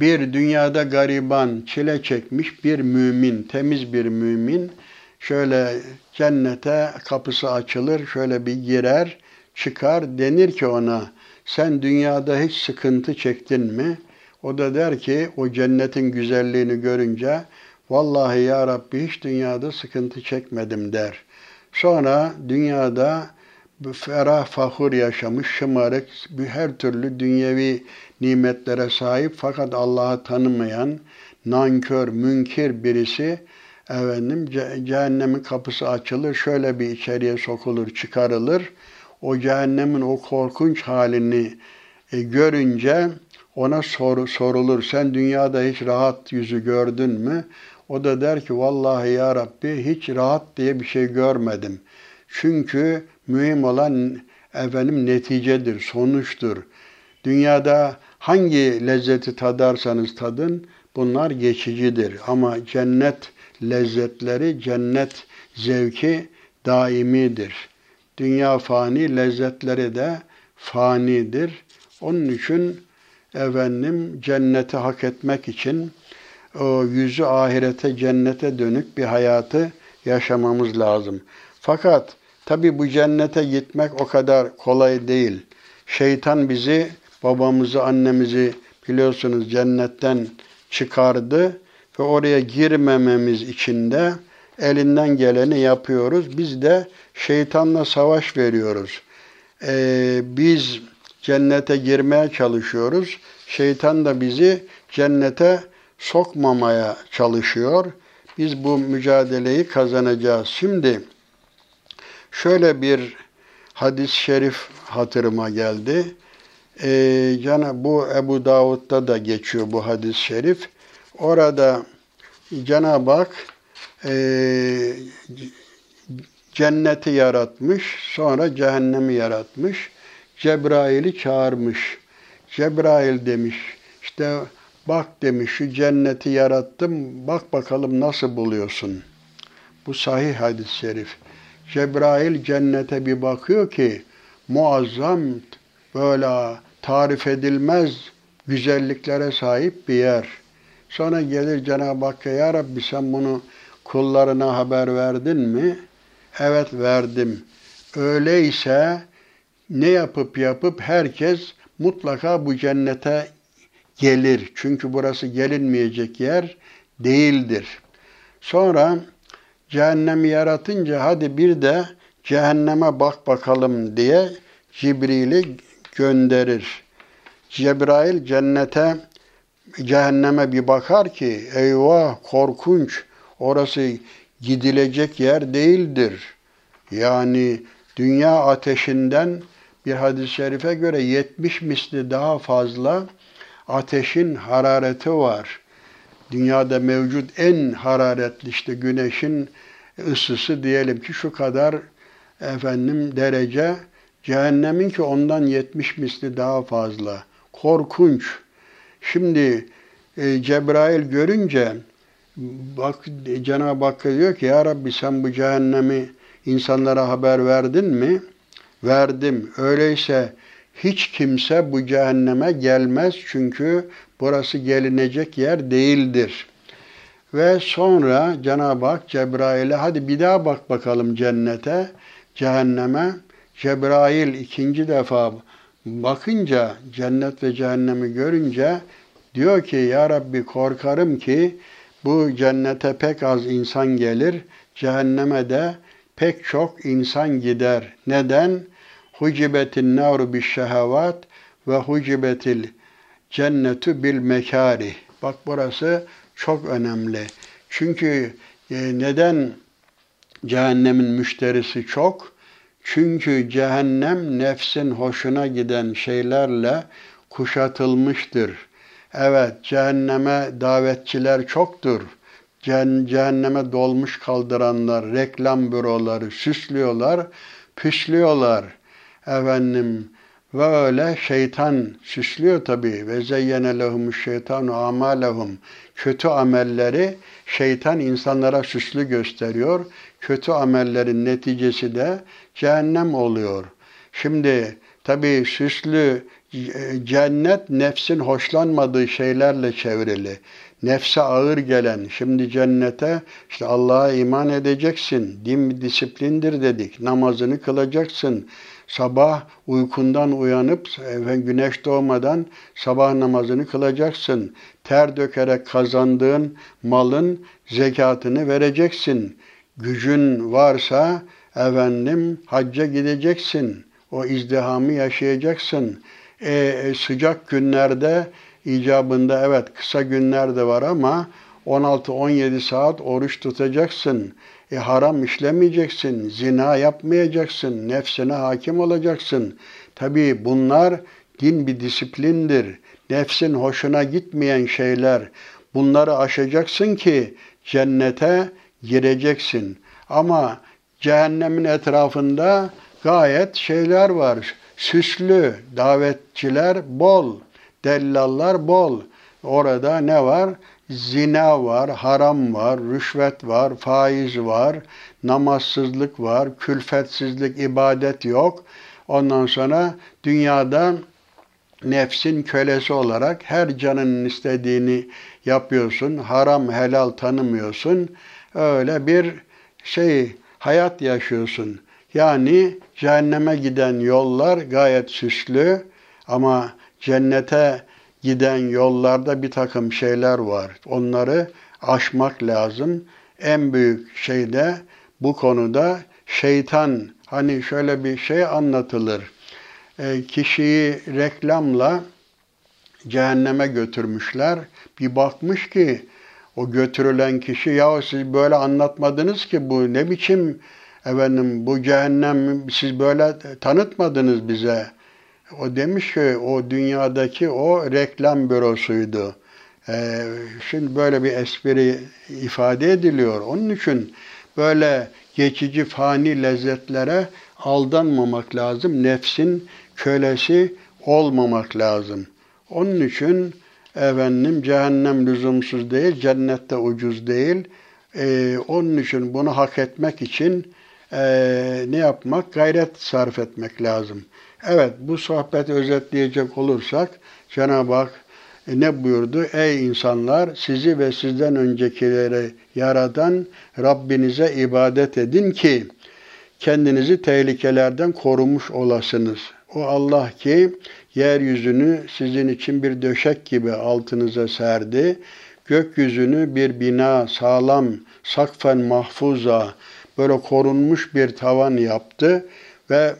Bir dünyada gariban, çile çekmiş bir mümin, temiz bir mümin şöyle cennete kapısı açılır, şöyle bir girer, çıkar. Denir ki ona, sen dünyada hiç sıkıntı çektin mi? O da der ki, o cennetin güzelliğini görünce, vallahi ya Rabbi hiç dünyada sıkıntı çekmedim der. Sonra dünyada ferah fahur yaşamış, şımarık, her türlü dünyevi nimetlere sahip fakat Allah'ı tanımayan, nankör, münkir birisi efendim cehennemin kapısı açılır, şöyle bir içeriye sokulur, çıkarılır. O cehennemin o korkunç halini e, görünce ona soru, sorulur. Sen dünyada hiç rahat yüzü gördün mü? O da der ki vallahi ya Rabbi hiç rahat diye bir şey görmedim. Çünkü mühim olan efendim neticedir, sonuçtur. Dünyada hangi lezzeti tadarsanız tadın bunlar geçicidir. Ama cennet lezzetleri, cennet zevki daimidir. Dünya fani, lezzetleri de fanidir. Onun için efendim cenneti hak etmek için o yüzü ahirete, cennete dönük bir hayatı yaşamamız lazım. Fakat tabi bu cennete gitmek o kadar kolay değil. Şeytan bizi, babamızı, annemizi biliyorsunuz cennetten çıkardı ve oraya girmememiz için de elinden geleni yapıyoruz. Biz de şeytanla savaş veriyoruz. Ee, biz cennete girmeye çalışıyoruz. Şeytan da bizi cennete sokmamaya çalışıyor. Biz bu mücadeleyi kazanacağız. Şimdi şöyle bir hadis-i şerif hatırıma geldi. Ee, cana, bu Ebu Davud'da da geçiyor bu hadis-i şerif. Orada Cenab-ı Hak e, cenneti yaratmış, sonra cehennemi yaratmış. Cebrail'i çağırmış. Cebrail demiş, işte bak demiş şu cenneti yarattım, bak bakalım nasıl buluyorsun. Bu sahih hadis-i şerif. Cebrail cennete bir bakıyor ki muazzam böyle tarif edilmez güzelliklere sahip bir yer. Sonra gelir Cenab-ı Hakk'a ya Rabbi sen bunu kullarına haber verdin mi? Evet verdim. Öyleyse ne yapıp yapıp herkes mutlaka bu cennete gelir. Çünkü burası gelinmeyecek yer değildir. Sonra cehennemi yaratınca hadi bir de cehenneme bak bakalım diye Cibril'i gönderir. Cebrail cennete cehenneme bir bakar ki eyvah korkunç orası gidilecek yer değildir. Yani dünya ateşinden bir hadis-i şerife göre 70 misli daha fazla ateşin harareti var. Dünyada mevcut en hararetli işte güneşin ısısı diyelim ki şu kadar efendim derece cehennemin ki ondan 70 misli daha fazla. Korkunç. Şimdi e, Cebrail görünce bak Cenab-ı Hak diyor ki ya Rabbi sen bu cehennemi insanlara haber verdin mi? Verdim. Öyleyse hiç kimse bu cehenneme gelmez çünkü burası gelinecek yer değildir. Ve sonra Cenab-ı Hak Cebrail'e hadi bir daha bak bakalım cennete, cehenneme. Cebrail ikinci defa bakınca cennet ve cehennemi görünce diyor ki ya Rabbi korkarım ki bu cennete pek az insan gelir, cehenneme de pek çok insan gider. Neden? Hucibetin navru bis şehavat ve hucibetil cennetu bil mekari. Bak burası çok önemli. Çünkü e, neden cehennemin müşterisi çok? Çünkü cehennem nefsin hoşuna giden şeylerle kuşatılmıştır. Evet, cehenneme davetçiler çoktur. Cehenneme dolmuş kaldıranlar, reklam büroları süslüyorlar, püslüyorlar. Efendim, ve öyle şeytan süslüyor tabi. Ve zeyyene lehumuş şeytanu amalehum. Kötü amelleri şeytan insanlara süslü gösteriyor. Kötü amellerin neticesi de cehennem oluyor. Şimdi tabi süslü e, cennet nefsin hoşlanmadığı şeylerle çevrili. Nefse ağır gelen, şimdi cennete işte Allah'a iman edeceksin, din disiplindir dedik, namazını kılacaksın, sabah uykundan uyanıp ve güneş doğmadan sabah namazını kılacaksın. Ter dökerek kazandığın malın zekatını vereceksin. Gücün varsa efendim hacca gideceksin. O izdihamı yaşayacaksın. E, e sıcak günlerde icabında evet kısa günler de var ama 16-17 saat oruç tutacaksın. E, haram işlemeyeceksin, zina yapmayacaksın, nefsine hakim olacaksın. Tabi bunlar din bir disiplindir. Nefsin hoşuna gitmeyen şeyler. Bunları aşacaksın ki cennete gireceksin. Ama cehennemin etrafında gayet şeyler var. Süslü davetçiler bol, dellallar bol. Orada ne var? Zina var, haram var, rüşvet var, faiz var, namazsızlık var, külfetsizlik, ibadet yok. Ondan sonra dünyada nefsin kölesi olarak her canının istediğini yapıyorsun. Haram, helal tanımıyorsun. Öyle bir şey hayat yaşıyorsun. Yani cehenneme giden yollar gayet süslü ama cennete giden yollarda bir takım şeyler var. Onları aşmak lazım. En büyük şey de bu konuda şeytan hani şöyle bir şey anlatılır. E, kişiyi reklamla cehenneme götürmüşler. Bir bakmış ki o götürülen kişi ya siz böyle anlatmadınız ki bu ne biçim efendim bu cehennem siz böyle tanıtmadınız bize. O demiş ki o dünyadaki o reklam bürosuydu. Ee, şimdi böyle bir espri ifade ediliyor. Onun için böyle geçici fani lezzetlere aldanmamak lazım. Nefsin kölesi olmamak lazım. Onun için efendim cehennem lüzumsuz değil, cennette ucuz değil. Ee, onun için bunu hak etmek için e, ne yapmak? Gayret sarf etmek lazım. Evet bu sohbeti özetleyecek olursak Cenab-ı Hak e, ne buyurdu? Ey insanlar sizi ve sizden öncekileri yaradan Rabbinize ibadet edin ki kendinizi tehlikelerden korumuş olasınız. O Allah ki yeryüzünü sizin için bir döşek gibi altınıza serdi. Gökyüzünü bir bina, sağlam, sakfen mahfuza, böyle korunmuş bir tavan yaptı ve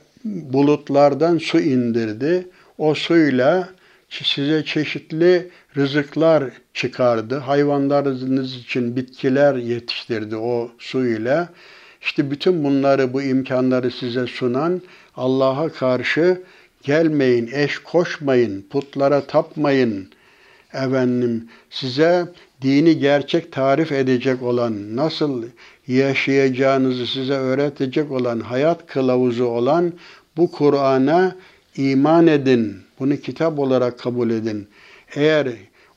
bulutlardan su indirdi. O suyla size çeşitli rızıklar çıkardı. Hayvanlarınız için bitkiler yetiştirdi o suyla. İşte bütün bunları, bu imkanları size sunan Allah'a karşı gelmeyin, eş koşmayın, putlara tapmayın. Efendim size dini gerçek tarif edecek olan, nasıl yaşayacağınızı size öğretecek olan, hayat kılavuzu olan bu Kur'an'a iman edin. Bunu kitap olarak kabul edin. Eğer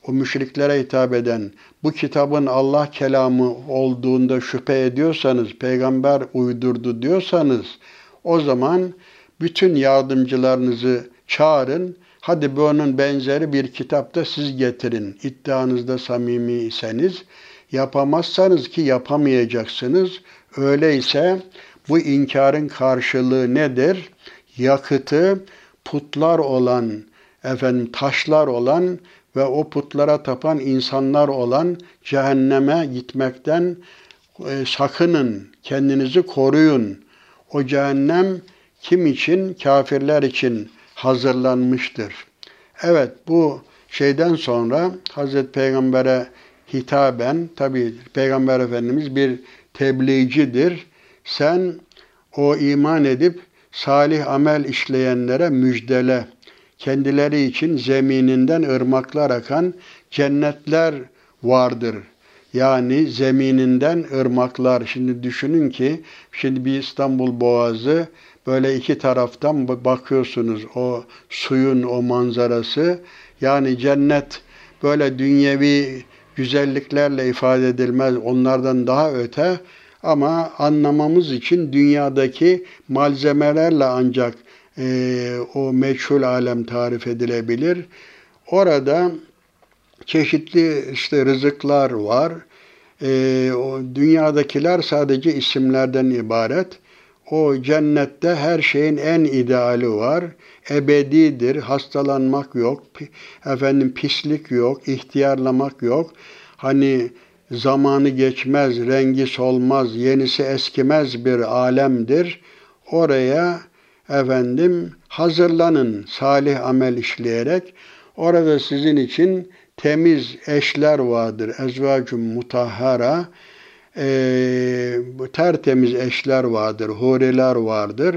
o müşriklere hitap eden bu kitabın Allah kelamı olduğunda şüphe ediyorsanız, peygamber uydurdu diyorsanız o zaman bütün yardımcılarınızı çağırın. Hadi bunun benzeri bir kitapta siz getirin. İddianızda samimi iseniz yapamazsanız ki yapamayacaksınız. Öyleyse bu inkarın karşılığı nedir? Yakıtı putlar olan, efendim taşlar olan ve o putlara tapan insanlar olan cehenneme gitmekten e, sakının, kendinizi koruyun. O cehennem kim için? Kafirler için hazırlanmıştır. Evet bu şeyden sonra Hazreti Peygamber'e hitaben tabi Peygamber Efendimiz bir tebliğcidir. Sen o iman edip salih amel işleyenlere müjdele. Kendileri için zemininden ırmaklar akan cennetler vardır. Yani zemininden ırmaklar. Şimdi düşünün ki şimdi bir İstanbul Boğazı böyle iki taraftan bakıyorsunuz o suyun o manzarası. Yani cennet böyle dünyevi güzelliklerle ifade edilmez. Onlardan daha öte ama anlamamız için dünyadaki malzemelerle ancak e, o meçhul alem tarif edilebilir. Orada çeşitli işte rızıklar var. E, o dünyadakiler sadece isimlerden ibaret. O cennette her şeyin en ideali var. Ebedidir, hastalanmak yok, efendim pislik yok, ihtiyarlamak yok. Hani zamanı geçmez, rengi solmaz, yenisi eskimez bir alemdir. Oraya efendim hazırlanın salih amel işleyerek. Orada sizin için temiz eşler vardır. Ezvacun mutahhara e, tertemiz eşler vardır, huriler vardır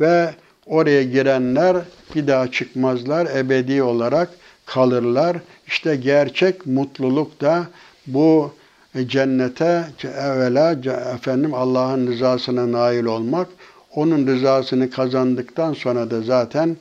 ve oraya girenler bir daha çıkmazlar, ebedi olarak kalırlar. İşte gerçek mutluluk da bu cennete evvela efendim Allah'ın rızasına nail olmak, onun rızasını kazandıktan sonra da zaten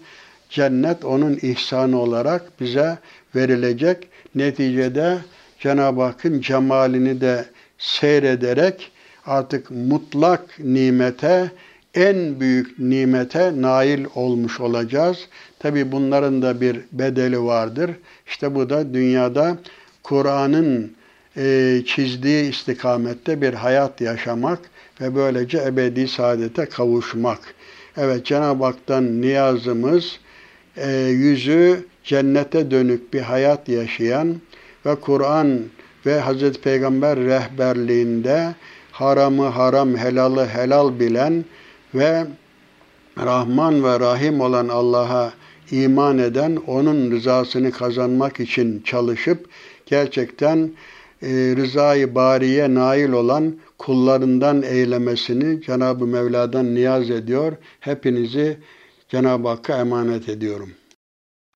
cennet onun ihsanı olarak bize verilecek. Neticede Cenab-ı Hakk'ın cemalini de seyrederek artık mutlak nimete, en büyük nimete nail olmuş olacağız. Tabi bunların da bir bedeli vardır. İşte bu da dünyada Kur'an'ın e, çizdiği istikamette bir hayat yaşamak ve böylece ebedi saadete kavuşmak. Evet Cenab-ı Hak'tan niyazımız e, yüzü cennete dönük bir hayat yaşayan ve Kur'an ve Hazreti Peygamber rehberliğinde haramı haram, helalı helal bilen ve Rahman ve Rahim olan Allah'a iman eden, onun rızasını kazanmak için çalışıp gerçekten e, rızayı bariye nail olan kullarından eylemesini Cenab-ı Mevla'dan niyaz ediyor. Hepinizi Cenab-ı Hakk'a emanet ediyorum.